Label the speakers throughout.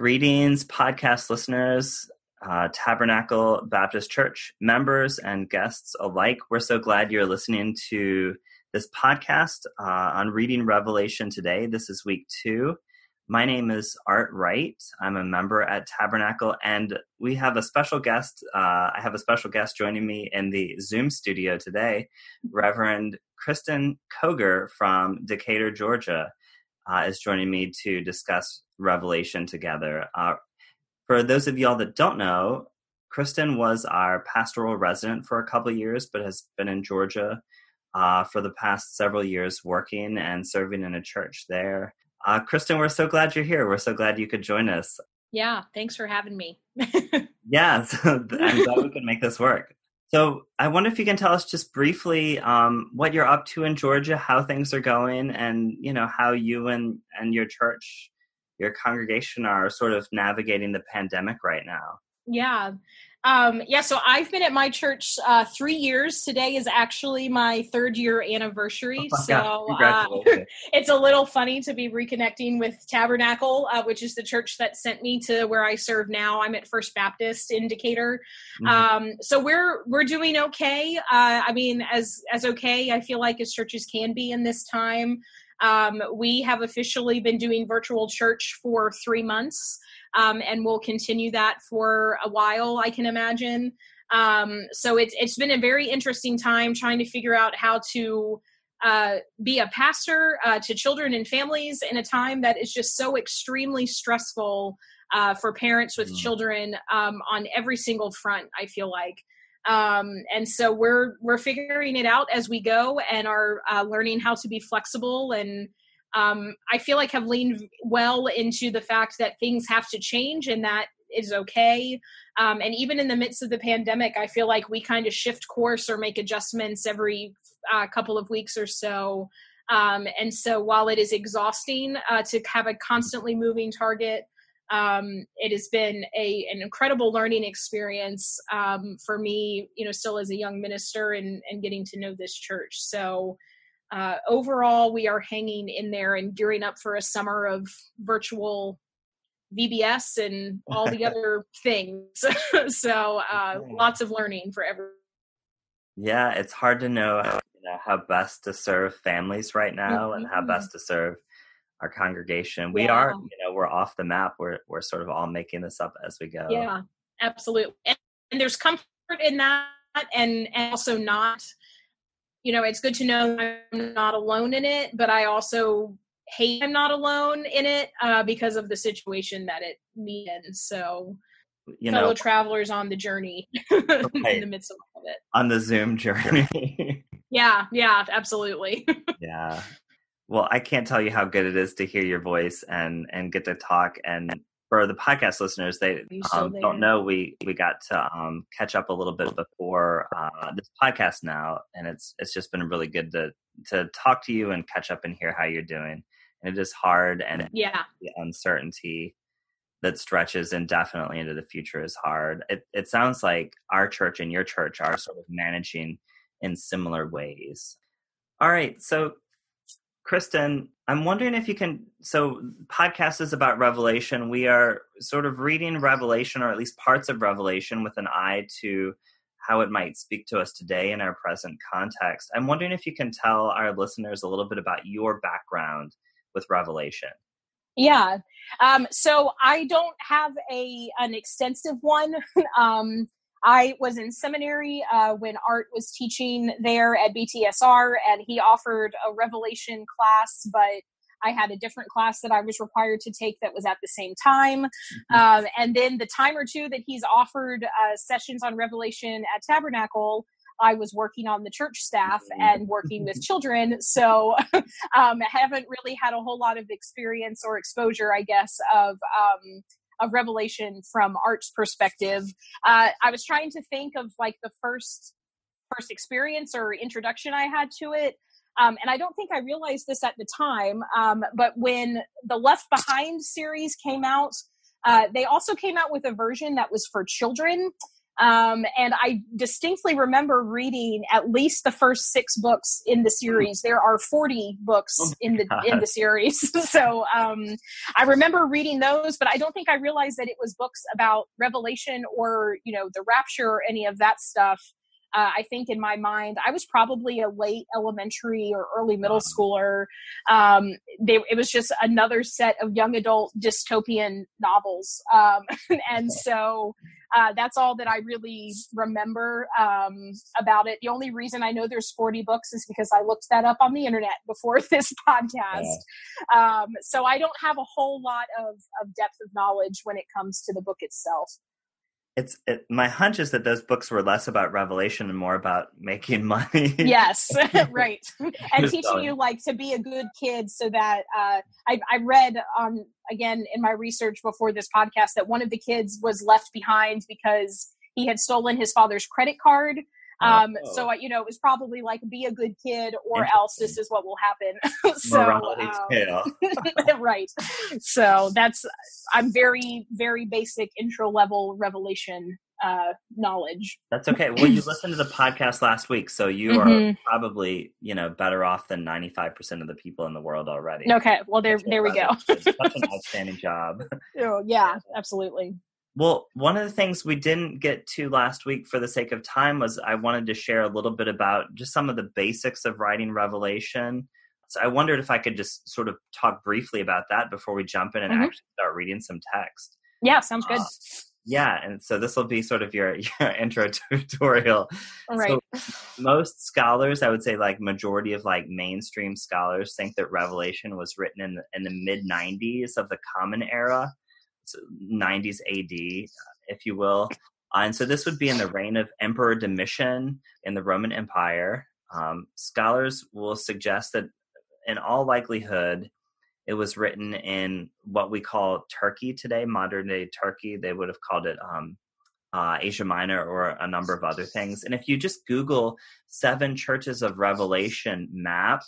Speaker 1: Greetings, podcast listeners, uh, Tabernacle Baptist Church members and guests alike. We're so glad you're listening to this podcast uh, on reading Revelation today. This is week two. My name is Art Wright. I'm a member at Tabernacle, and we have a special guest. Uh, I have a special guest joining me in the Zoom studio today, Reverend Kristen Koger from Decatur, Georgia uh, is joining me to discuss Revelation together. Uh, for those of y'all that don't know, Kristen was our pastoral resident for a couple years, but has been in Georgia uh, for the past several years working and serving in a church there. Uh, Kristen, we're so glad you're here. We're so glad you could join us.
Speaker 2: Yeah, thanks for having me.
Speaker 1: yeah, so I'm glad we can make this work. So I wonder if you can tell us just briefly um, what you're up to in Georgia, how things are going, and you know how you and and your church, your congregation are sort of navigating the pandemic right now.
Speaker 2: Yeah, um, yeah, so I've been at my church uh, three years. Today is actually my third year anniversary. Oh so uh, it's a little funny to be reconnecting with Tabernacle, uh, which is the church that sent me to where I serve now. I'm at First Baptist in Decatur. Mm-hmm. Um, so we're we're doing okay. Uh, I mean, as as okay, I feel like as churches can be in this time. Um, we have officially been doing virtual church for three months um, and we'll continue that for a while, I can imagine. Um, so it's it's been a very interesting time trying to figure out how to uh, be a pastor uh, to children and families in a time that is just so extremely stressful uh, for parents with mm. children um, on every single front. I feel like, um, and so we're we're figuring it out as we go and are uh, learning how to be flexible and um, I feel like have leaned well into the fact that things have to change and that is okay. Um, and even in the midst of the pandemic, I feel like we kind of shift course or make adjustments every uh, couple of weeks or so. Um, and so while it is exhausting uh, to have a constantly moving target, um, it has been a an incredible learning experience um, for me, you know, still as a young minister and, and getting to know this church. So uh, overall, we are hanging in there and gearing up for a summer of virtual VBS and all the other things. so uh, lots of learning for everyone.
Speaker 1: Yeah, it's hard to know, you know, how best to serve families right now mm-hmm. and how mm-hmm. best to serve our congregation. We yeah. are, you know, we're off the map. We're we're sort of all making this up as we go.
Speaker 2: Yeah, absolutely. And, and there's comfort in that, and, and also not you know, it's good to know I'm not alone in it, but I also hate I'm not alone in it uh, because of the situation that it me in. So, you fellow know, travelers on the journey right. in the midst of all of it.
Speaker 1: On the Zoom journey.
Speaker 2: yeah, yeah, absolutely.
Speaker 1: yeah. Well, I can't tell you how good it is to hear your voice and and get to talk and for the podcast listeners, they um, don't know we we got to um, catch up a little bit before uh, this podcast now, and it's it's just been really good to to talk to you and catch up and hear how you're doing. And it is hard, and
Speaker 2: yeah,
Speaker 1: the uncertainty that stretches indefinitely into the future is hard. It it sounds like our church and your church are sort of managing in similar ways. All right, so Kristen, I'm wondering if you can. So, podcast is about Revelation. We are sort of reading Revelation, or at least parts of Revelation, with an eye to how it might speak to us today in our present context. I'm wondering if you can tell our listeners a little bit about your background with Revelation.
Speaker 2: Yeah. Um, so I don't have a an extensive one. um, I was in seminary uh, when Art was teaching there at BTSR, and he offered a Revelation class, but I had a different class that I was required to take that was at the same time. Mm-hmm. Um, and then the time or two that he's offered uh, sessions on Revelation at Tabernacle, I was working on the church staff mm-hmm. and working with children. So um, I haven't really had a whole lot of experience or exposure, I guess, of. Um, of revelation from art's perspective. Uh, i was trying to think of like the first first experience or introduction i had to it um, and i don't think i realized this at the time um, but when the left behind series came out uh, they also came out with a version that was for children Um, and I distinctly remember reading at least the first six books in the series. There are 40 books oh in the God. in the series. so um, I remember reading those, but I don't think I realized that it was books about Revelation or, you know, the rapture or any of that stuff. Uh, I think in my mind, I was probably a late elementary or early middle schooler. Um, they, it was just another set of young adult dystopian novels. Um, and so uh, that's all that I really remember um, about it. The only reason I know there's 40 books is because I looked that up on the internet before this podcast. Yeah. Um, so I don't have a whole lot of, of depth of knowledge when it comes to the book itself
Speaker 1: it's it, my hunch is that those books were less about revelation and more about making money.
Speaker 2: yes, right, and teaching you like to be a good kid, so that uh, I, I read on again in my research before this podcast that one of the kids was left behind because he had stolen his father's credit card um, oh. So, you know, it was probably like be a good kid or else this is what will happen. so, um, right. So that's, I'm very, very basic intro level revelation uh, knowledge.
Speaker 1: That's okay. Well, you listened to the podcast last week, so you mm-hmm. are probably you know better off than ninety five percent of the people in the world already.
Speaker 2: Okay, well there there we go.
Speaker 1: Such an outstanding job.
Speaker 2: Oh, yeah, absolutely.
Speaker 1: Well, one of the things we didn't get to last week for the sake of time was I wanted to share a little bit about just some of the basics of writing Revelation. So I wondered if I could just sort of talk briefly about that before we jump in and mm-hmm. actually start reading some text.
Speaker 2: Yeah, sounds good. Uh,
Speaker 1: yeah, and so this will be sort of your, your intro tutorial.
Speaker 2: Right.
Speaker 1: So most scholars, I would say, like majority of like mainstream scholars, think that Revelation was written in the, in the mid '90s of the Common Era. 90s AD, if you will. Uh, and so this would be in the reign of Emperor Domitian in the Roman Empire. Um, scholars will suggest that, in all likelihood, it was written in what we call Turkey today, modern day Turkey. They would have called it um, uh, Asia Minor or a number of other things. And if you just Google seven churches of Revelation map,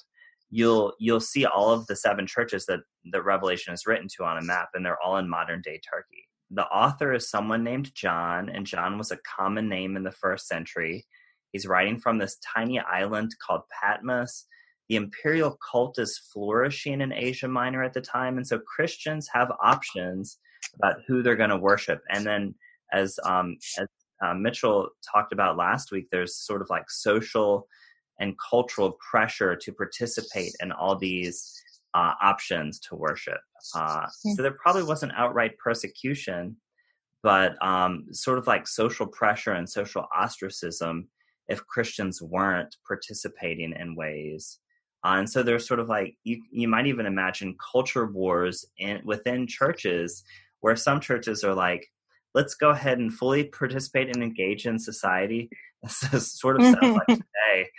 Speaker 1: you'll you'll see all of the seven churches that the revelation is written to on a map and they're all in modern day turkey. The author is someone named john and john was a common name in the first century. He's writing from this tiny island called patmos. The imperial cult is flourishing in asia minor at the time and so christians have options about who they're going to worship. And then as um, as uh, mitchell talked about last week there's sort of like social and cultural pressure to participate in all these uh, options to worship. Uh, mm. So there probably wasn't outright persecution, but um, sort of like social pressure and social ostracism if Christians weren't participating in ways. Uh, and so there's sort of like you, you might even imagine culture wars in within churches where some churches are like, let's go ahead and fully participate and engage in society. This sort of sounds like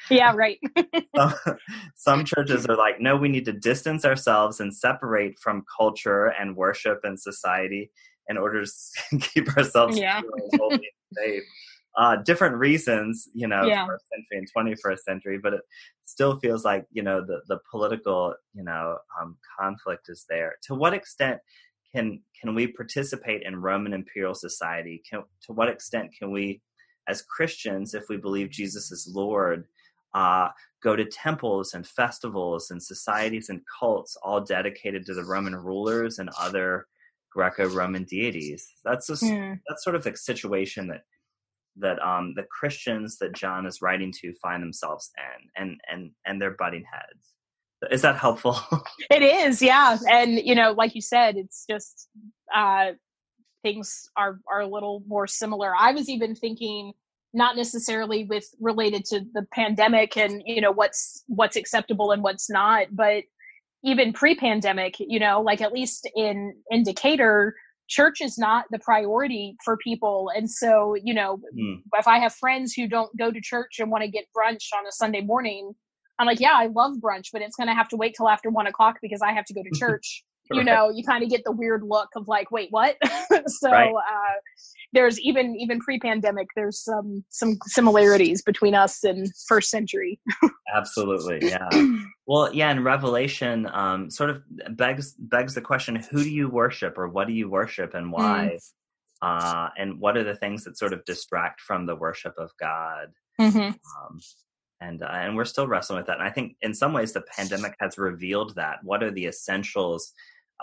Speaker 2: Yeah, right.
Speaker 1: some, some churches are like, no, we need to distance ourselves and separate from culture and worship and society in order to keep ourselves
Speaker 2: yeah.
Speaker 1: holy and safe. Uh, different reasons, you know, yeah. first century and 21st century, but it still feels like, you know, the, the political, you know, um, conflict is there. To what extent can can we participate in Roman imperial society? Can, to what extent can we, as Christians, if we believe Jesus is Lord, uh, go to temples and festivals and societies and cults all dedicated to the Roman rulers and other Greco-Roman deities? That's just, mm. that's sort of the situation that that um, the Christians that John is writing to find themselves in, and and and they're butting heads. Is that helpful?
Speaker 2: it is, yeah. And you know, like you said, it's just uh, things are are a little more similar. I was even thinking not necessarily with related to the pandemic and you know what's what's acceptable and what's not, but even pre-pandemic, you know, like at least in in Decatur, church is not the priority for people. And so, you know, mm. if I have friends who don't go to church and want to get brunch on a Sunday morning, I'm like, yeah, I love brunch, but it's going to have to wait till after one o'clock because I have to go to church. Right. You know, you kind of get the weird look of like, wait, what? so right. uh, there's even even pre-pandemic, there's some some similarities between us and first century.
Speaker 1: Absolutely, yeah. well, yeah, and Revelation um, sort of begs begs the question: Who do you worship, or what do you worship, and why? Mm. uh, and what are the things that sort of distract from the worship of God.
Speaker 2: Mm-hmm. Um,
Speaker 1: and uh, and we're still wrestling with that. And I think in some ways the pandemic has revealed that. What are the essentials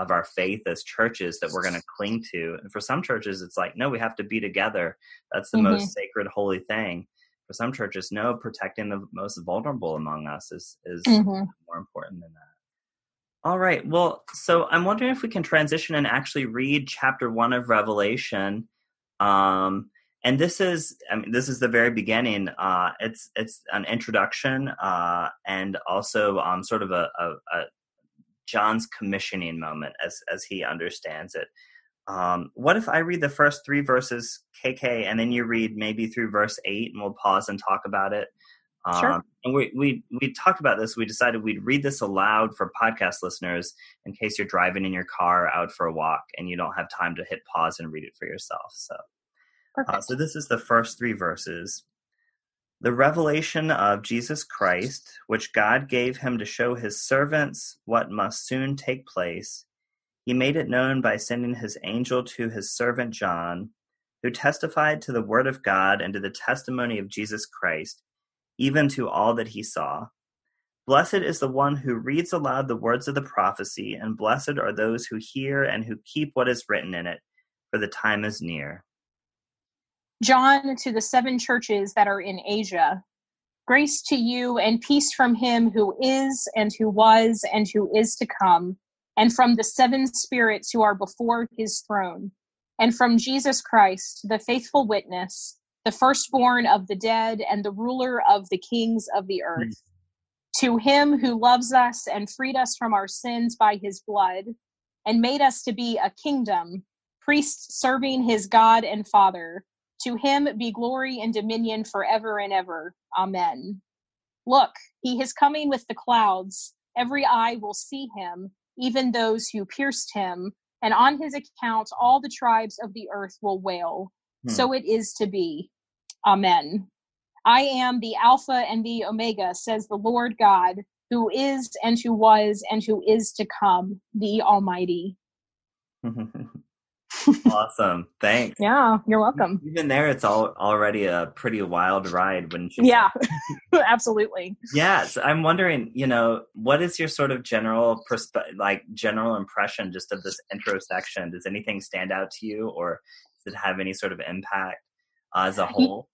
Speaker 1: of our faith as churches that we're going to cling to? And for some churches, it's like, no, we have to be together. That's the mm-hmm. most sacred, holy thing. For some churches, no, protecting the most vulnerable among us is is mm-hmm. more important than that. All right. Well, so I'm wondering if we can transition and actually read chapter one of Revelation. Um, and this is, I mean, this is the very beginning. Uh, it's it's an introduction uh, and also um, sort of a, a, a, John's commissioning moment as as he understands it. Um, what if I read the first three verses, KK, and then you read maybe through verse eight, and we'll pause and talk about it.
Speaker 2: Sure. Um,
Speaker 1: and we, we we talked about this. We decided we'd read this aloud for podcast listeners in case you're driving in your car out for a walk and you don't have time to hit pause and read it for yourself. So, uh, so this is the first three verses. The revelation of Jesus Christ, which God gave him to show his servants what must soon take place, he made it known by sending his angel to his servant John, who testified to the word of God and to the testimony of Jesus Christ even to all that he saw. Blessed is the one who reads aloud the words of the prophecy, and blessed are those who hear and who keep what is written in it, for the time is near.
Speaker 2: John to the seven churches that are in Asia. Grace to you and peace from him who is, and who was, and who is to come, and from the seven spirits who are before his throne, and from Jesus Christ, the faithful witness the firstborn of the dead and the ruler of the kings of the earth. Mm. To him who loves us and freed us from our sins by his blood, and made us to be a kingdom, priests serving his God and Father, to him be glory and dominion forever and ever. Amen. Look, he is coming with the clouds. Every eye will see him, even those who pierced him, and on his account all the tribes of the earth will wail. Hmm. So it is to be. Amen. I am the Alpha and the Omega, says the Lord God, who is and who was and who is to come, the Almighty.
Speaker 1: awesome. Thanks.
Speaker 2: Yeah, you're welcome.
Speaker 1: Even there, it's all already a pretty wild ride, wouldn't you?
Speaker 2: Yeah, absolutely.
Speaker 1: Yeah, so I'm wondering, you know, what is your sort of general perspe- like general impression just of this intro section? Does anything stand out to you, or does it have any sort of impact uh, as a whole?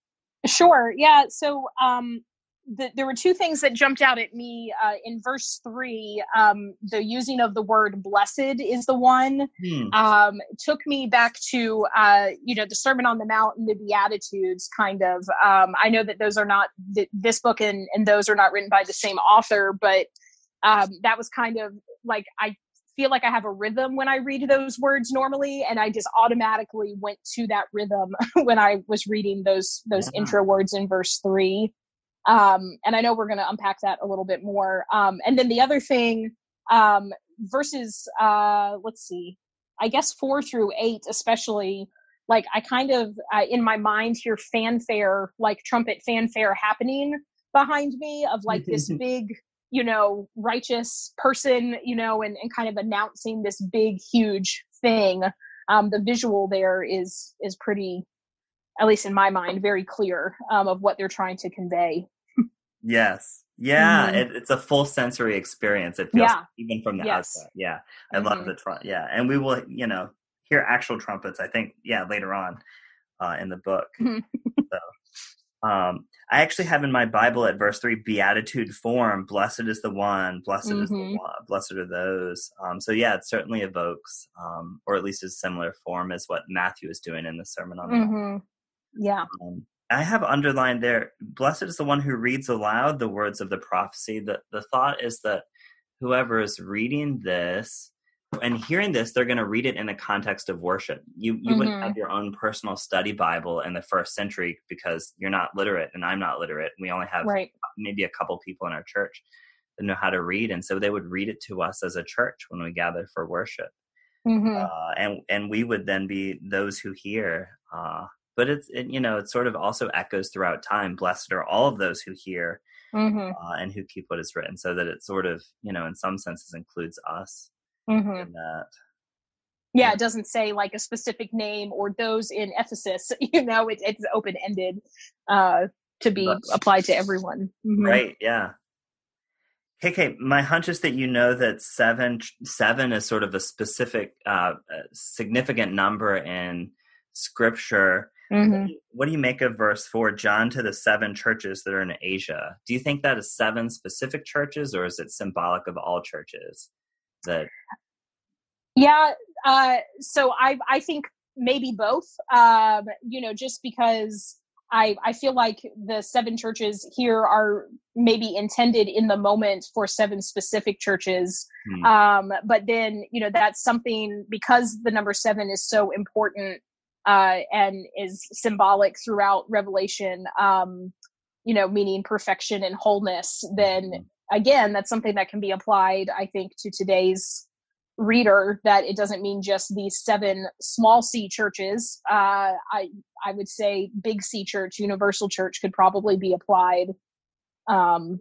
Speaker 2: Sure. Yeah. So um, the, there were two things that jumped out at me uh, in verse three. Um, the using of the word "blessed" is the one. Hmm. Um, took me back to uh, you know the Sermon on the Mount and the Beatitudes. Kind of. Um, I know that those are not th- this book and and those are not written by the same author, but um, that was kind of like I feel like I have a rhythm when I read those words normally, and I just automatically went to that rhythm when I was reading those those yeah. intro words in verse three. Um, and I know we're going to unpack that a little bit more. Um, and then the other thing, um, verses, uh, let's see, I guess four through eight, especially, like I kind of uh, in my mind hear fanfare, like trumpet fanfare happening behind me of like this big you know, righteous person, you know, and, and kind of announcing this big, huge thing. Um, the visual there is is pretty, at least in my mind, very clear um, of what they're trying to convey.
Speaker 1: Yes. Yeah, mm-hmm. it, it's a full sensory experience. It feels yeah. even from the yes. outside. Yeah, I mm-hmm. love the trump. Yeah, and we will, you know, hear actual trumpets. I think, yeah, later on uh, in the book. So, um, I actually have in my Bible at verse three beatitude form. Blessed is the one. Blessed mm-hmm. is the mm-hmm. one. Blessed are those. Um, so yeah, it certainly evokes, um, or at least a similar form as what Matthew is doing in the Sermon on the
Speaker 2: mm-hmm. Mount. Yeah.
Speaker 1: Um, I have underlined there. Blessed is the one who reads aloud the words of the prophecy. The the thought is that whoever is reading this and hearing this, they're going to read it in the context of worship. You you mm-hmm. wouldn't have your own personal study Bible in the first century because you're not literate and I'm not literate. We only have
Speaker 2: right.
Speaker 1: maybe a couple people in our church that know how to read, and so they would read it to us as a church when we gather for worship. Mm-hmm. Uh, and and we would then be those who hear. Uh, but it's it, you know it sort of also echoes throughout time. Blessed are all of those who hear mm-hmm. uh, and who keep what is written, so that it sort of you know in some senses includes us
Speaker 2: mm-hmm. in that. yeah, it doesn't say like a specific name or those in Ephesus. You know, it, it's open ended uh, to be applied to everyone.
Speaker 1: Mm-hmm. Right. Yeah. KK, my hunch is that you know that seven seven is sort of a specific, uh, significant number in Scripture. Mm-hmm. What do you make of verse four, John to the seven churches that are in Asia? Do you think that is seven specific churches, or is it symbolic of all churches? That
Speaker 2: yeah, uh, so I I think maybe both. Um, you know, just because I I feel like the seven churches here are maybe intended in the moment for seven specific churches. Hmm. Um, but then you know that's something because the number seven is so important uh, and is symbolic throughout Revelation. Um, you know, meaning perfection and wholeness. Then hmm. again, that's something that can be applied, I think, to today's reader that it doesn't mean just these seven small c churches uh, i i would say big c church universal church could probably be applied um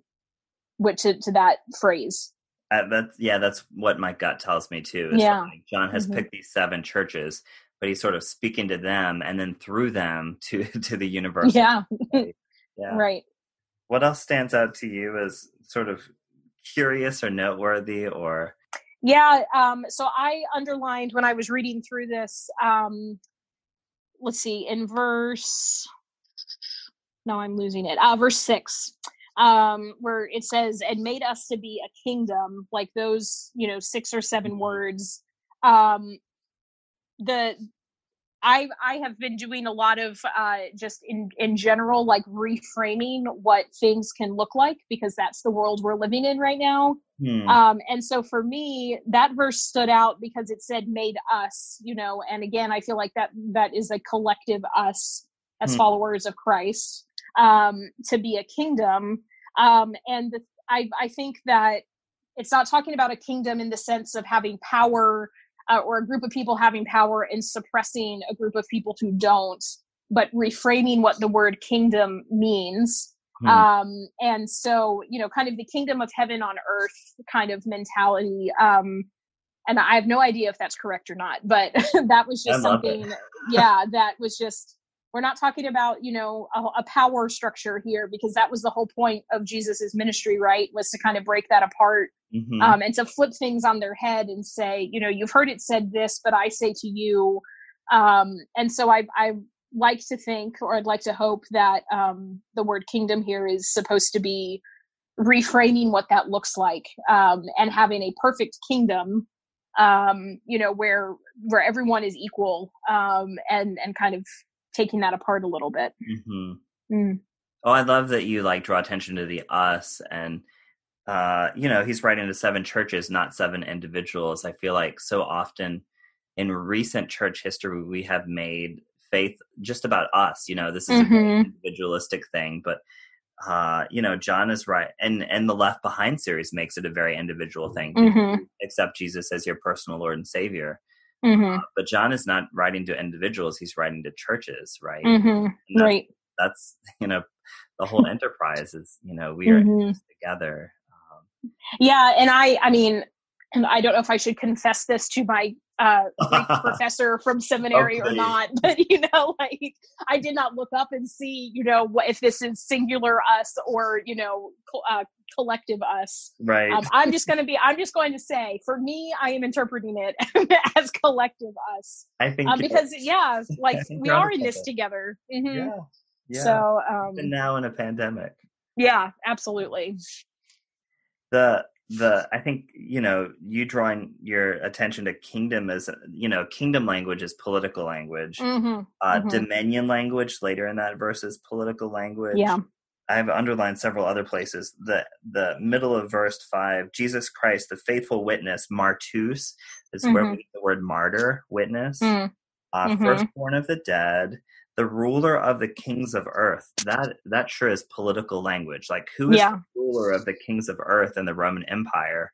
Speaker 2: which to, to that phrase
Speaker 1: uh, that's yeah that's what my gut tells me too yeah like john has mm-hmm. picked these seven churches but he's sort of speaking to them and then through them to to the universe
Speaker 2: yeah yeah right
Speaker 1: what else stands out to you as sort of curious or noteworthy or
Speaker 2: yeah. Um, so I underlined when I was reading through this. Um, let's see, in verse. No, I'm losing it. Uh, verse six, um, where it says, "And made us to be a kingdom," like those, you know, six or seven mm-hmm. words. Um, the I I have been doing a lot of uh, just in in general like reframing what things can look like because that's the world we're living in right now. Hmm. Um, and so for me, that verse stood out because it said "made us," you know. And again, I feel like that that is a collective us as hmm. followers of Christ um, to be a kingdom. Um, and the, I I think that it's not talking about a kingdom in the sense of having power uh, or a group of people having power and suppressing a group of people who don't, but reframing what the word kingdom means. Hmm. Um, and so, you know, kind of the kingdom of heaven on earth kind of mentality. Um, and I have no idea if that's correct or not, but that was just something, yeah, that was just we're not talking about, you know, a, a, power structure here because that was the whole point of Jesus's ministry, right? Was to kind of break that apart mm-hmm. um, and to flip things on their head and say, you know, you've heard it said this, but I say to you. Um, and so I, I like to think, or I'd like to hope that um, the word kingdom here is supposed to be reframing what that looks like um, and having a perfect kingdom um, you know, where where everyone is equal um, and and kind of taking that apart a little bit. Mm-hmm.
Speaker 1: Mm. Oh, I love that you like draw attention to the us and uh, you know, he's writing to seven churches, not seven individuals. I feel like so often in recent church history, we have made faith just about us. You know, this is mm-hmm. an individualistic thing, but uh, you know, John is right, and and the Left Behind series makes it a very individual thing. Mm-hmm. Accept Jesus as your personal Lord and Savior. Mm-hmm. Uh, but John is not writing to individuals; he's writing to churches, right?
Speaker 2: Mm-hmm.
Speaker 1: That's,
Speaker 2: right.
Speaker 1: That's you know the whole enterprise is you know we are mm-hmm. together. Um,
Speaker 2: yeah, and I I mean, and I don't know if I should confess this to my uh, professor from seminary or not, but you know, like I did not look up and see, you know, what if this is singular us or you know, uh, collective us.
Speaker 1: Right. Um,
Speaker 2: I'm just going to be. I'm just going to say, for me, I am interpreting it as collective us.
Speaker 1: I think
Speaker 2: um, because yeah, like we are in this together. Mm-hmm. Yeah. Yeah. So um,
Speaker 1: and now in a pandemic.
Speaker 2: Yeah, absolutely.
Speaker 1: The the I think you know you drawing your attention to kingdom as you know kingdom language is political language. Mm-hmm. Uh, mm-hmm. Dominion language later in that verse is political language.
Speaker 2: Yeah.
Speaker 1: I've underlined several other places. The the middle of verse five, Jesus Christ, the faithful witness, martus, is mm-hmm. where we get the word martyr, witness, mm. uh, mm-hmm. firstborn of the dead, the ruler of the kings of earth. That that sure is political language. Like who is yeah. the ruler of the kings of earth in the Roman Empire?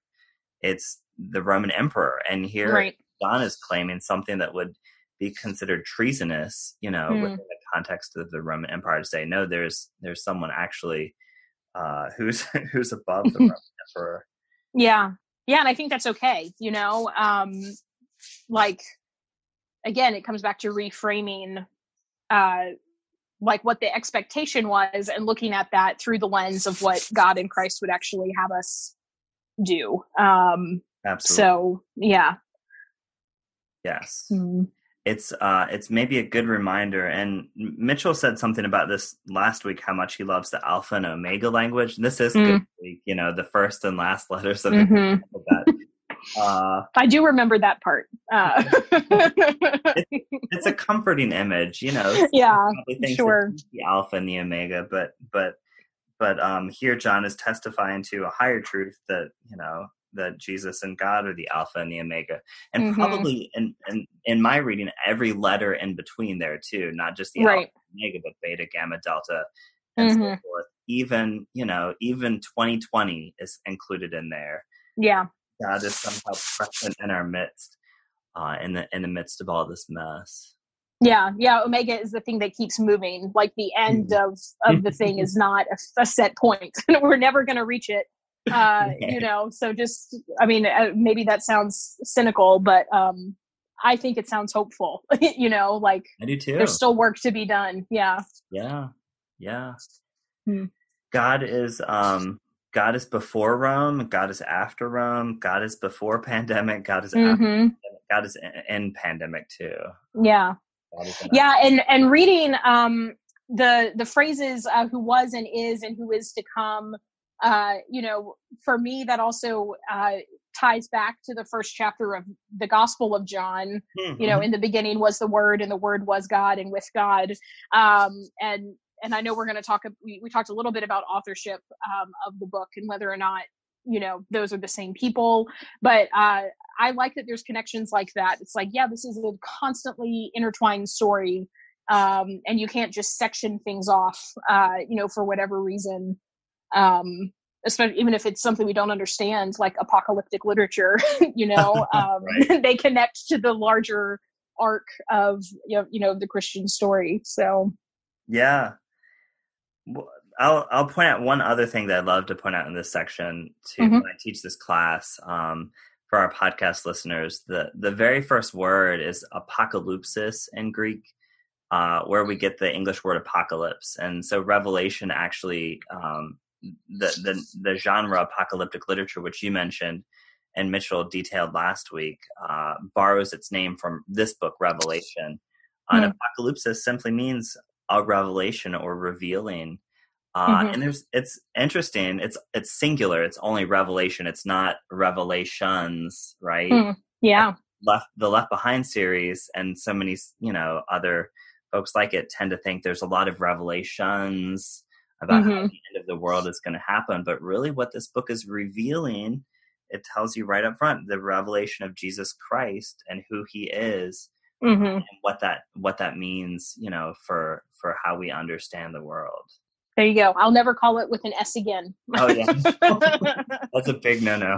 Speaker 1: It's the Roman emperor. And here right. John is claiming something that would be considered treasonous, you know, mm. within the context of the Roman Empire to say, no, there's there's someone actually uh, who's who's above the Roman emperor.
Speaker 2: Yeah. Yeah, and I think that's okay, you know. Um like again, it comes back to reframing uh, like what the expectation was and looking at that through the lens of what God and Christ would actually have us do. Um,
Speaker 1: Absolutely.
Speaker 2: So yeah.
Speaker 1: Yes. Mm. It's uh it's maybe a good reminder and Mitchell said something about this last week how much he loves the alpha and omega language. This is mm. good week, you know, the first and last letters of, mm-hmm. that.
Speaker 2: Uh, I do remember that part. Uh.
Speaker 1: it's, it's, a comforting image, you know.
Speaker 2: Yeah, sure.
Speaker 1: The alpha and the omega, but but but um, here John is testifying to a higher truth that you know that Jesus and God are the Alpha and the Omega, and mm-hmm. probably in, in in my reading, every letter in between there too, not just the right. Alpha and Omega, but Beta, Gamma, Delta, and mm-hmm. so forth. Even you know, even 2020 is included in there.
Speaker 2: Yeah,
Speaker 1: God is somehow present in our midst, uh, in the in the midst of all this mess.
Speaker 2: Yeah, yeah. Omega is the thing that keeps moving. Like the end mm-hmm. of of the thing is not a, a set point. We're never going to reach it. Uh, you know. So just, I mean, uh, maybe that sounds cynical, but um, I think it sounds hopeful. you know, like
Speaker 1: I do too.
Speaker 2: There's still work to be done. Yeah.
Speaker 1: Yeah. Yeah. Hmm. God is um God is before Rome, God is after Rome, God is before pandemic, God is mm-hmm. God is in pandemic too.
Speaker 2: Yeah. Yeah, and and reading um the the phrases uh, who was and is and who is to come uh you know for me that also uh ties back to the first chapter of the gospel of john mm-hmm. you know mm-hmm. in the beginning was the word and the word was god and with god um and and I know we're going to talk. We, we talked a little bit about authorship um, of the book and whether or not you know those are the same people. But uh, I like that there's connections like that. It's like, yeah, this is a constantly intertwined story, um, and you can't just section things off, uh, you know, for whatever reason. Um, especially even if it's something we don't understand, like apocalyptic literature, you know, um, they connect to the larger arc of you know, you know the Christian story. So
Speaker 1: yeah, I'll I'll point out one other thing that I love to point out in this section too mm-hmm. when I teach this class um, for our podcast listeners. The the very first word is apocalypsis in Greek, uh, where we get the English word apocalypse, and so Revelation actually um, the the the genre apocalyptic literature, which you mentioned and Mitchell detailed last week, uh, borrows its name from this book, Revelation. Mm-hmm. And apocalypsis simply means a revelation or revealing. Uh, mm-hmm. And there's it's interesting. It's it's singular. It's only revelation. It's not revelations, right? Mm,
Speaker 2: yeah.
Speaker 1: Left the Left Behind series and so many you know other folks like it tend to think there's a lot of revelations about mm-hmm. how the end of the world is going to happen. But really, what this book is revealing, it tells you right up front the revelation of Jesus Christ and who He is mm-hmm. and what that what that means you know for for how we understand the world
Speaker 2: there you go i'll never call it with an s again
Speaker 1: oh yeah that's a big no-no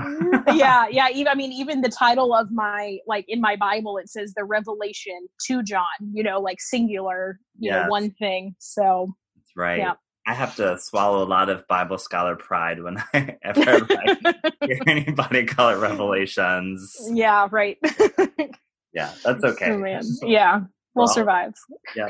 Speaker 2: yeah yeah even i mean even the title of my like in my bible it says the revelation to john you know like singular you yes. know one thing so
Speaker 1: that's right yeah I have to swallow a lot of Bible scholar pride when I ever hear anybody call it revelations.
Speaker 2: Yeah, right.
Speaker 1: yeah, that's okay. Oh,
Speaker 2: man. Yeah, we'll, well survive.
Speaker 1: Yeah.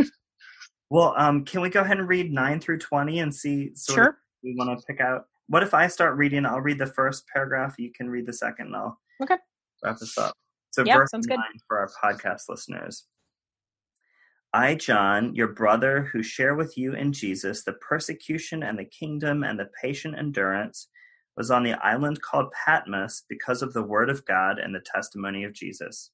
Speaker 1: Well, um, can we go ahead and read nine through twenty and see?
Speaker 2: sure.
Speaker 1: we want to pick out. What if I start reading? I'll read the first paragraph. You can read the second. And I'll
Speaker 2: okay.
Speaker 1: wrap this up. So, yeah, verse nine good. for our podcast listeners. I, John, your brother, who share with you in Jesus the persecution and the kingdom and the patient endurance, was on the island called Patmos because of the word of God and the testimony of Jesus.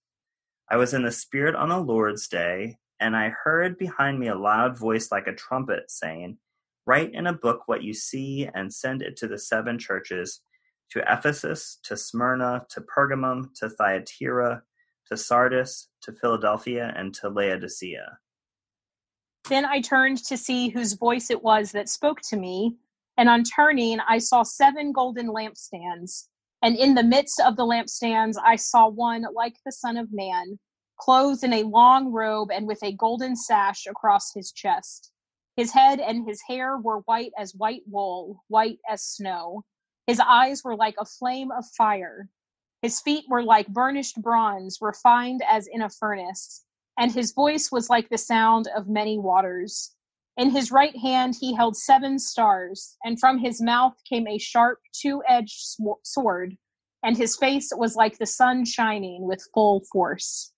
Speaker 1: I was in the Spirit on the Lord's day, and I heard behind me a loud voice like a trumpet saying, Write in a book what you see and send it to the seven churches to Ephesus, to Smyrna, to Pergamum, to Thyatira, to Sardis, to Philadelphia, and to Laodicea.
Speaker 2: Then I turned to see whose voice it was that spoke to me, and on turning, I saw seven golden lampstands and in the midst of the lampstands, I saw one like the Son of Man, clothed in a long robe and with a golden sash across his chest. His head and his hair were white as white wool, white as snow. His eyes were like a flame of fire. His feet were like burnished bronze, refined as in a furnace, and his voice was like the sound of many waters. In his right hand he held seven stars, and from his mouth came a sharp two edged sword, and his face was like the sun shining with full force.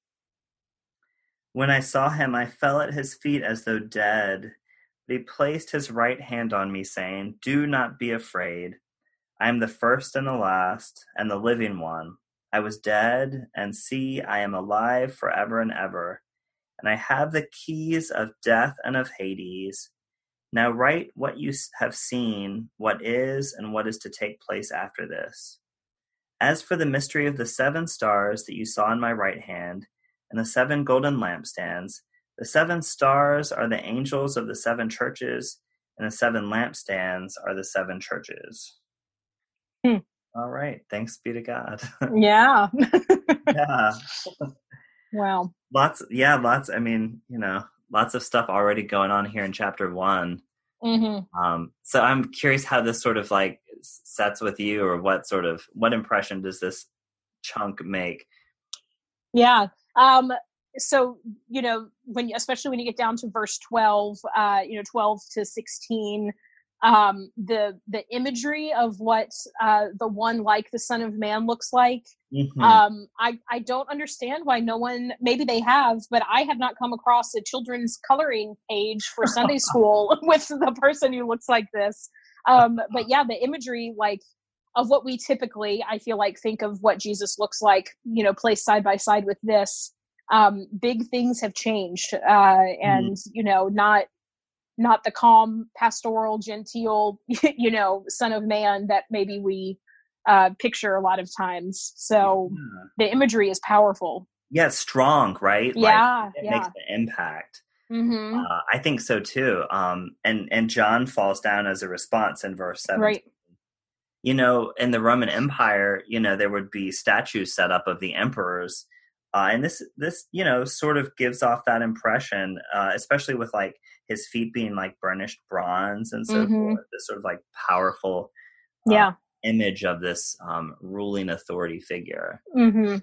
Speaker 1: When I saw him, I fell at his feet as though dead. But he placed his right hand on me, saying, Do not be afraid. I am the first and the last, and the living one. I was dead, and see, I am alive forever and ever and I have the keys of death and of Hades. Now write what you have seen, what is, and what is to take place after this. As for the mystery of the seven stars that you saw in my right hand, and the seven golden lampstands, the seven stars are the angels of the seven churches, and the seven lampstands are the seven churches. Hmm. All right. Thanks be to God.
Speaker 2: Yeah.
Speaker 1: yeah.
Speaker 2: Wow.
Speaker 1: Lots, yeah, lots. I mean, you know, lots of stuff already going on here in chapter one. Mm-hmm. Um, so I'm curious how this sort of like sets with you, or what sort of what impression does this chunk make?
Speaker 2: Yeah. Um, so you know when especially when you get down to verse 12 uh you know 12 to 16 um, the the imagery of what uh, the one like the Son of Man looks like. Mm-hmm. Um, I I don't understand why no one. Maybe they have, but I have not come across a children's coloring page for Sunday school with the person who looks like this. Um, but yeah, the imagery like of what we typically I feel like think of what Jesus looks like, you know, placed side by side with this. Um, big things have changed, uh, and mm-hmm. you know, not not the calm, pastoral, genteel, you know, son of man that maybe we uh, picture a lot of times. So yeah. the imagery is powerful.
Speaker 1: Yeah, strong, right?
Speaker 2: Yeah,
Speaker 1: like, it
Speaker 2: yeah.
Speaker 1: makes the impact. Mm-hmm. Uh, I think so too. Um, and and John falls down as a response in verse seven.
Speaker 2: Right.
Speaker 1: You know, in the Roman Empire, you know, there would be statues set up of the emperors, uh, and this this you know sort of gives off that impression, uh, especially with like his feet being like burnished bronze and so mm-hmm. forth. This sort of like powerful,
Speaker 2: uh, yeah,
Speaker 1: image of this um, ruling authority figure.
Speaker 2: Mm-hmm.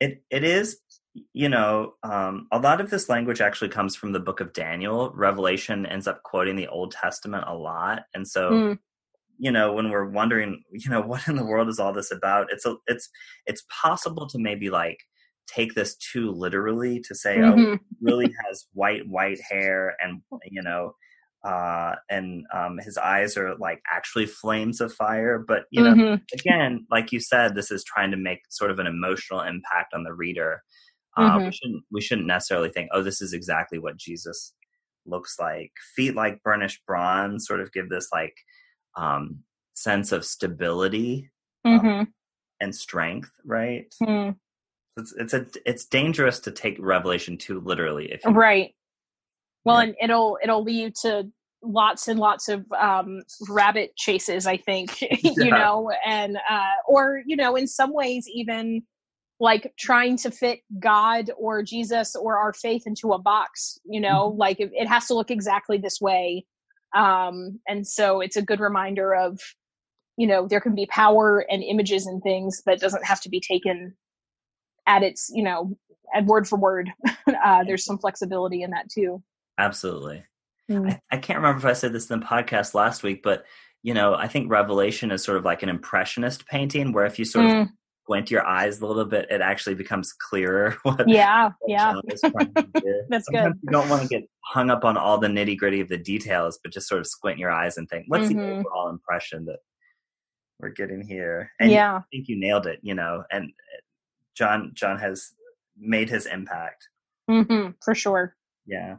Speaker 1: It it is, you know, um, a lot of this language actually comes from the book of Daniel. Revelation ends up quoting the Old Testament a lot, and so. Mm. You know, when we're wondering, you know, what in the world is all this about? It's a, it's, it's possible to maybe like take this too literally to say, oh, mm-hmm. oh, really has white, white hair and, you know, uh, and um, his eyes are like actually flames of fire. But, you know, mm-hmm. again, like you said, this is trying to make sort of an emotional impact on the reader. Uh, mm-hmm. we, shouldn't, we shouldn't necessarily think, oh, this is exactly what Jesus looks like. Feet like burnished bronze sort of give this like um, sense of stability um, and strength, right?
Speaker 2: Mm
Speaker 1: it's it's a it's dangerous to take revelation too literally if
Speaker 2: you, right well yeah. and it'll it'll lead to lots and lots of um rabbit chases i think you yeah. know and uh or you know in some ways even like trying to fit god or jesus or our faith into a box you know mm-hmm. like it, it has to look exactly this way um and so it's a good reminder of you know there can be power and images and things that doesn't have to be taken at its you know at word for word uh, there's some flexibility in that too.
Speaker 1: Absolutely. Mm. I, I, can't remember if i said this in the podcast last week but you know i think revelation is sort of like an impressionist painting where if you sort mm. of squint your eyes a little bit it actually becomes clearer
Speaker 2: what, yeah what yeah. That's
Speaker 1: Sometimes
Speaker 2: good
Speaker 1: you don't want to get hung up on all the nitty gritty of the details but just sort of squint your eyes and think what's mm-hmm. the overall impression that we're getting here? And
Speaker 2: yeah.
Speaker 1: I think you nailed it you know and John John has made his impact.
Speaker 2: Mm-hmm, for sure.
Speaker 1: Yeah.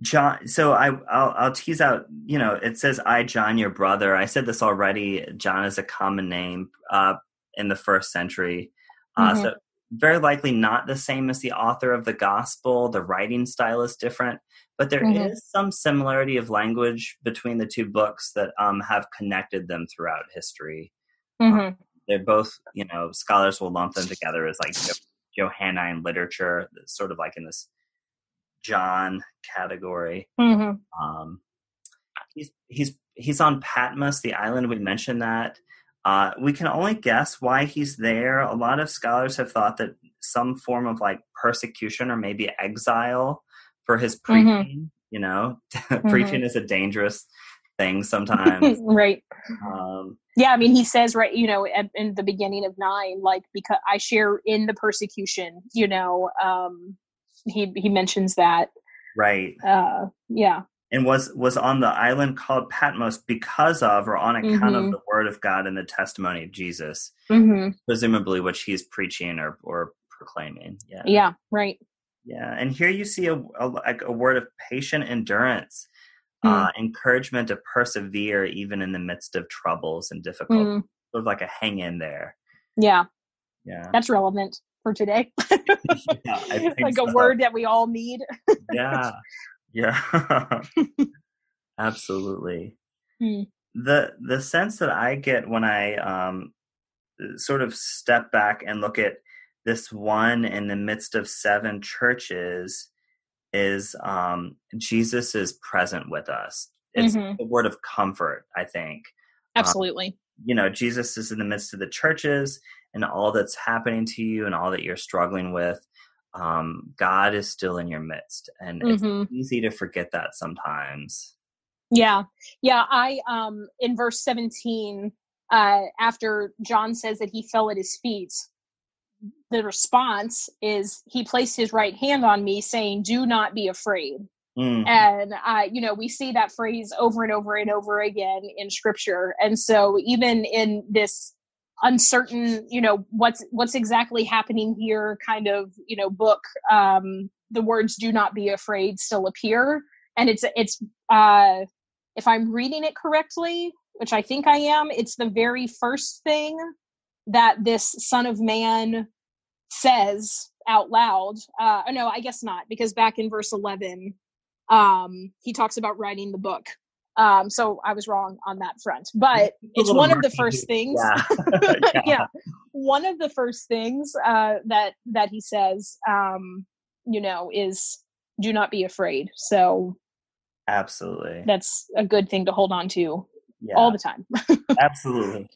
Speaker 1: John, so I, I'll, I'll tease out. You know, it says I, John, your brother. I said this already. John is a common name uh, in the first century, uh, mm-hmm. so very likely not the same as the author of the gospel. The writing style is different, but there mm-hmm. is some similarity of language between the two books that um, have connected them throughout history.
Speaker 2: Mm-hmm. Um,
Speaker 1: they're both you know scholars will lump them together as like Johannine literature, sort of like in this John category.
Speaker 2: Mm-hmm.
Speaker 1: Um, he's he's he's on Patmos, the island. We mentioned that. Uh, we can only guess why he's there. A lot of scholars have thought that some form of like persecution or maybe exile for his mm-hmm. preaching. Mm-hmm. You know, mm-hmm. preaching is a dangerous thing sometimes.
Speaker 2: right. Um, yeah, I mean, he says right, you know, at, in the beginning of nine, like because I share in the persecution. You know, um, he he mentions that.
Speaker 1: Right.
Speaker 2: Uh, yeah.
Speaker 1: And was was on the island called Patmos because of or on account mm-hmm. of the word of God and the testimony of Jesus, mm-hmm. presumably which he's preaching or or proclaiming. Yeah.
Speaker 2: Yeah. Right.
Speaker 1: Yeah, and here you see a, a, a word of patient endurance mm. uh, encouragement to persevere even in the midst of troubles and difficulties. Mm. Sort of like a hang in there.
Speaker 2: Yeah.
Speaker 1: Yeah.
Speaker 2: That's relevant for today. yeah, like so. a word that we all need.
Speaker 1: yeah. Yeah. Absolutely. Mm. The the sense that I get when I um sort of step back and look at this one in the midst of seven churches is um, Jesus is present with us. It's mm-hmm. a word of comfort, I think.
Speaker 2: Um, Absolutely. Um,
Speaker 1: you know, Jesus is in the midst of the churches and all that's happening to you and all that you're struggling with. Um, God is still in your midst, and mm-hmm. it's easy to forget that sometimes.
Speaker 2: Yeah, yeah. I um in verse seventeen, uh, after John says that he fell at his feet, the response is he placed his right hand on me saying do not be afraid. Mm. and uh, you know we see that phrase over and over and over again in scripture. And so even in this uncertain you know what's what's exactly happening here kind of you know book um the words do not be afraid still appear. And it's it's uh if i'm reading it correctly which i think i am it's the very first thing that this son of man says out loud uh no i guess not because back in verse 11 um he talks about writing the book um so i was wrong on that front but it's one of the first things yeah. yeah. yeah. one of the first things uh that that he says um you know is do not be afraid so
Speaker 1: absolutely
Speaker 2: that's a good thing to hold on to yeah. all the time
Speaker 1: absolutely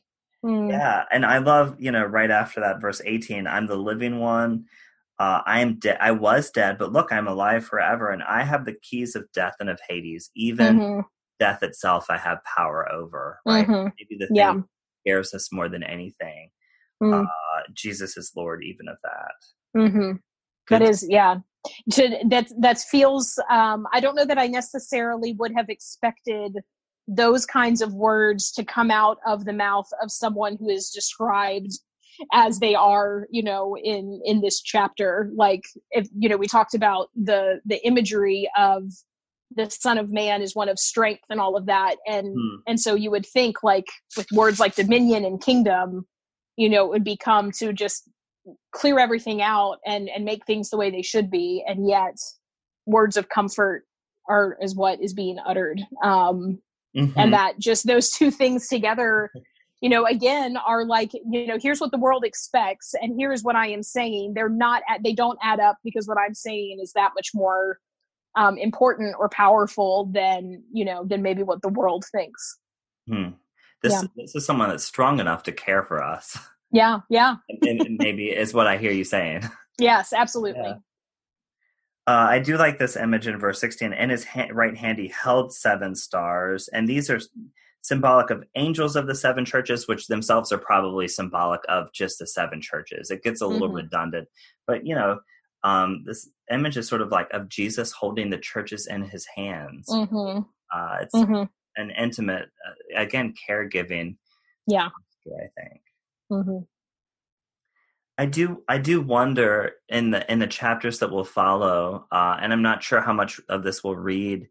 Speaker 1: Mm. Yeah, and I love you know right after that verse eighteen. I'm the living one. Uh, I am dead. I was dead, but look, I'm alive forever, and I have the keys of death and of Hades. Even mm-hmm. death itself, I have power over. Right? Mm-hmm. Maybe the thing yeah. scares us more than anything. Mm. Uh, Jesus is Lord, even of that.
Speaker 2: Mm-hmm. That is, yeah. To, that that feels. Um, I don't know that I necessarily would have expected those kinds of words to come out of the mouth of someone who is described as they are you know in in this chapter. Like if you know we talked about the the imagery of the son of man is one of strength and all of that. And hmm. and so you would think like with words like dominion and kingdom you know it would become to just clear everything out and and make things the way they should be. And yet words of comfort are is what is being uttered. Um mm-hmm. and that just those two things together you know again are like you know here's what the world expects and here's what i am saying they're not at, they don't add up because what i'm saying is that much more um, important or powerful than you know than maybe what the world thinks
Speaker 1: hmm. this, yeah. this is someone that's strong enough to care for us
Speaker 2: yeah yeah
Speaker 1: and, and maybe is what i hear you saying
Speaker 2: yes absolutely yeah.
Speaker 1: Uh, I do like this image in verse 16. In his right hand, he held seven stars, and these are symbolic of angels of the seven churches, which themselves are probably symbolic of just the seven churches. It gets a little mm-hmm. redundant, but you know, um, this image is sort of like of Jesus holding the churches in his hands. Mm-hmm. Uh, it's mm-hmm. an intimate, uh, again, caregiving.
Speaker 2: Yeah,
Speaker 1: I think. I do I do wonder in the in the chapters that will follow, uh, and I'm not sure how much of this we'll read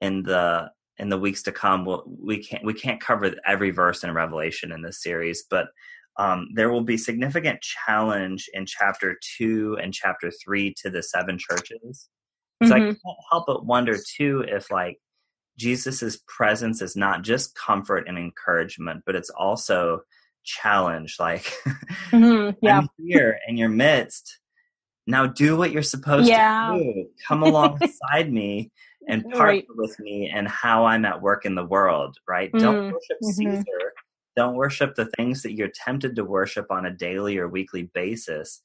Speaker 1: in the in the weeks to come. We'll, we can't we can't cover every verse in Revelation in this series, but um, there will be significant challenge in chapter two and chapter three to the seven churches. So mm-hmm. I can't help but wonder too if like Jesus's presence is not just comfort and encouragement, but it's also challenge like mm-hmm, yeah. i'm here in your midst now do what you're supposed yeah. to do come alongside me and partner right. with me and how i'm at work in the world right mm-hmm. don't worship mm-hmm. caesar don't worship the things that you're tempted to worship on a daily or weekly basis,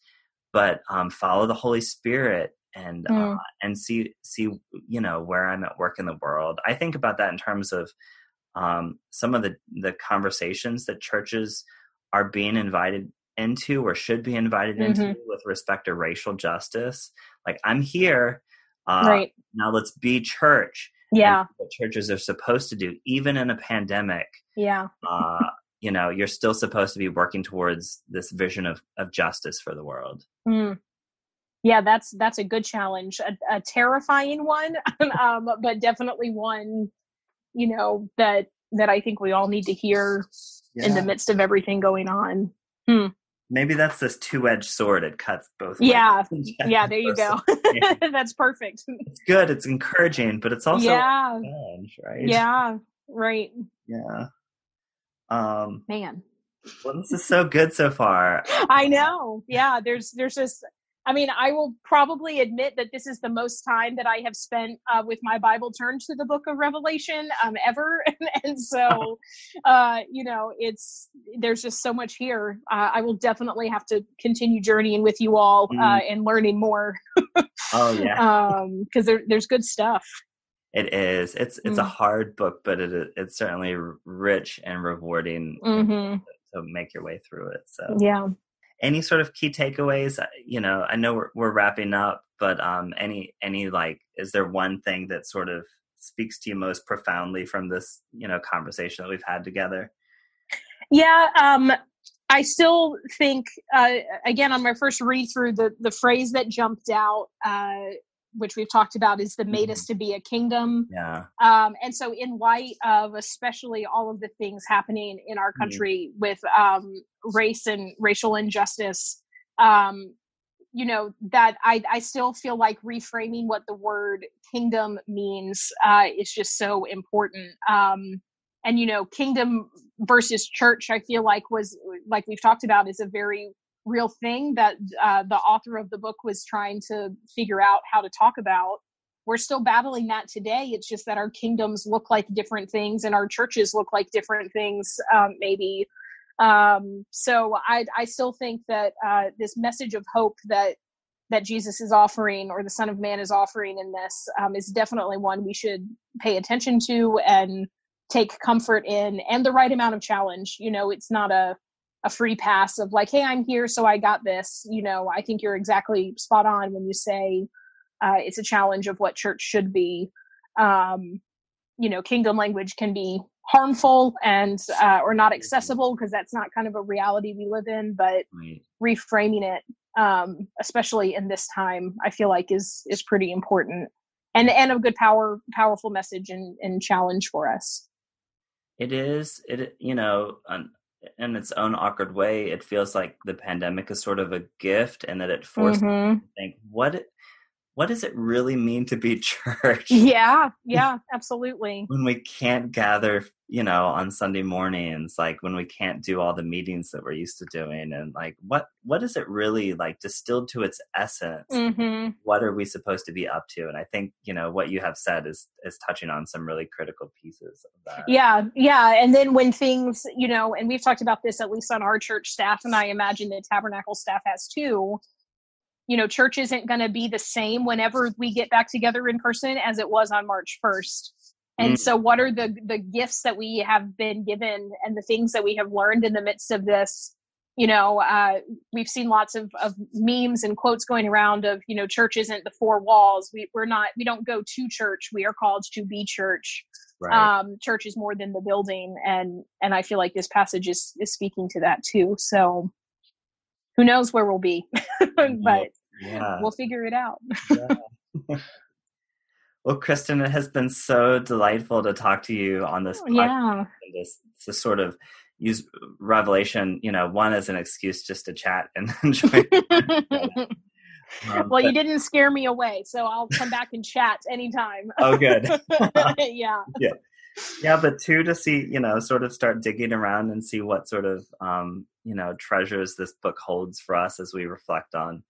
Speaker 1: but um, follow the Holy Spirit and mm. uh, and see see you know where I'm at work in the world. I think about that in terms of um, some of the the conversations that churches are being invited into or should be invited mm-hmm. into with respect to racial justice. Like I'm here, uh, right now. Let's be church.
Speaker 2: Yeah,
Speaker 1: what churches are supposed to do, even in a pandemic.
Speaker 2: Yeah.
Speaker 1: uh, you know, you're still supposed to be working towards this vision of of justice for the world.
Speaker 2: Mm yeah that's that's a good challenge a, a terrifying one um, but definitely one you know that that i think we all need to hear yeah. in the midst of everything going on. Hmm.
Speaker 1: maybe that's this two-edged sword. It cuts both
Speaker 2: yeah. Yeah there you go. yeah. that's perfect.
Speaker 1: It's good. It's encouraging but it's also yeah. challenge, right?
Speaker 2: Yeah right.
Speaker 1: Yeah. Um
Speaker 2: man.
Speaker 1: well this is so good so far.
Speaker 2: I know. Yeah there's there's just I mean, I will probably admit that this is the most time that I have spent uh, with my Bible turned to the book of Revelation um, ever. and, so, uh, you know, it's, there's just so much here. Uh, I will definitely have to continue journeying with you all mm. and learning more.
Speaker 1: oh, yeah.
Speaker 2: Because um, there, there's good stuff.
Speaker 1: It is. It's it's mm. a hard book, but it it's certainly rich and rewarding
Speaker 2: mm-hmm.
Speaker 1: to make your way through it. So
Speaker 2: yeah,
Speaker 1: any sort of key takeaways? You know i know we're, we're wrapping up but um any any like is there one thing that sort of speaks to you most profoundly from this you know conversation that we've had together?
Speaker 2: Yeah um i still think uh again on my first read through the the phrase that jumped out uh which we've talked about is the made us mm-hmm. to be a kingdom
Speaker 1: yeah
Speaker 2: um and so in light of especially all of the things happening in our mm-hmm. country mm-hmm. with um race and racial injustice um you know that i i still feel like reframing what the word kingdom means uh is just so important um and you know kingdom versus church i feel like was like we've talked about is a very real thing that uh, the author of the book was trying to figure out how to talk about. We're still battling that today. It's just that our kingdoms look like different things and our churches look like different things, um, maybe. Um, so I, I still think that uh, this message of hope that that Jesus is offering or the Son of Man is offering in this um, is definitely one we should pay attention to and take comfort in, and the right amount of challenge. You know, it's not a a free pass of like, hey, I'm here, so I got this. You know, I think you're exactly spot on when you say uh, it's a challenge of what church should be. Um, you know, kingdom language can be harmful and uh, or not accessible because that's not kind of a reality we live in. But right. reframing it, um, especially in this time, I feel like is is pretty important and and a good power powerful message and, and challenge for us.
Speaker 1: It is. It you know in its own awkward way, it feels like the pandemic is sort of a gift, and that it forced mm-hmm. me to think what what does it really mean to be church?
Speaker 2: Yeah, yeah, absolutely.
Speaker 1: when we can't gather, you know, on Sunday mornings, like when we can't do all the meetings that we're used to doing, and like what what is it really like distilled to its essence?
Speaker 2: Mm-hmm.
Speaker 1: What are we supposed to be up to? And I think you know what you have said is is touching on some really critical pieces of that.
Speaker 2: Yeah, yeah, and then when things, you know, and we've talked about this at least on our church staff, and I imagine the tabernacle staff has too you know, church isn't going to be the same whenever we get back together in person as it was on March 1st. And mm. so what are the the gifts that we have been given and the things that we have learned in the midst of this? You know, uh, we've seen lots of, of memes and quotes going around of, you know, church isn't the four walls. We, we're not, we don't go to church. We are called to be church. Right. Um, church is more than the building. And, and I feel like this passage is, is speaking to that too. So who knows where we'll be, but yeah. we'll figure it out.
Speaker 1: yeah. well, Kristen, it has been so delightful to talk to you on this
Speaker 2: podcast. Yeah.
Speaker 1: This, to sort of use Revelation, you know, one as an excuse just to chat and enjoy.
Speaker 2: Um, well, but, you didn't scare me away, so I'll come back and chat anytime.
Speaker 1: oh, good.
Speaker 2: yeah.
Speaker 1: Yeah. Yeah, but two to see, you know, sort of start digging around and see what sort of, um, you know, treasures this book holds for us as we reflect on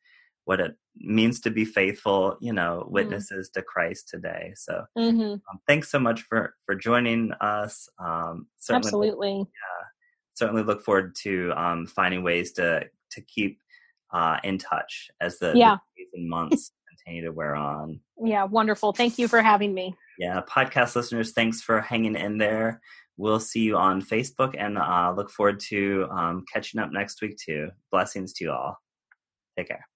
Speaker 1: what it means to be faithful, you know, mm. witnesses mm. to Christ today. So
Speaker 2: mm-hmm.
Speaker 1: um, thanks so much for, for joining us. Um,
Speaker 2: Absolutely.
Speaker 1: Yeah. certainly look forward to um, finding ways to to keep uh, in touch as the,
Speaker 2: yeah.
Speaker 1: the days and months continue to wear on.
Speaker 2: Yeah, wonderful. Thank you for having me.
Speaker 1: Yeah, podcast listeners, thanks for hanging in there. We'll see you on Facebook and uh, look forward to um, catching up next week too. Blessings to you all. Take care.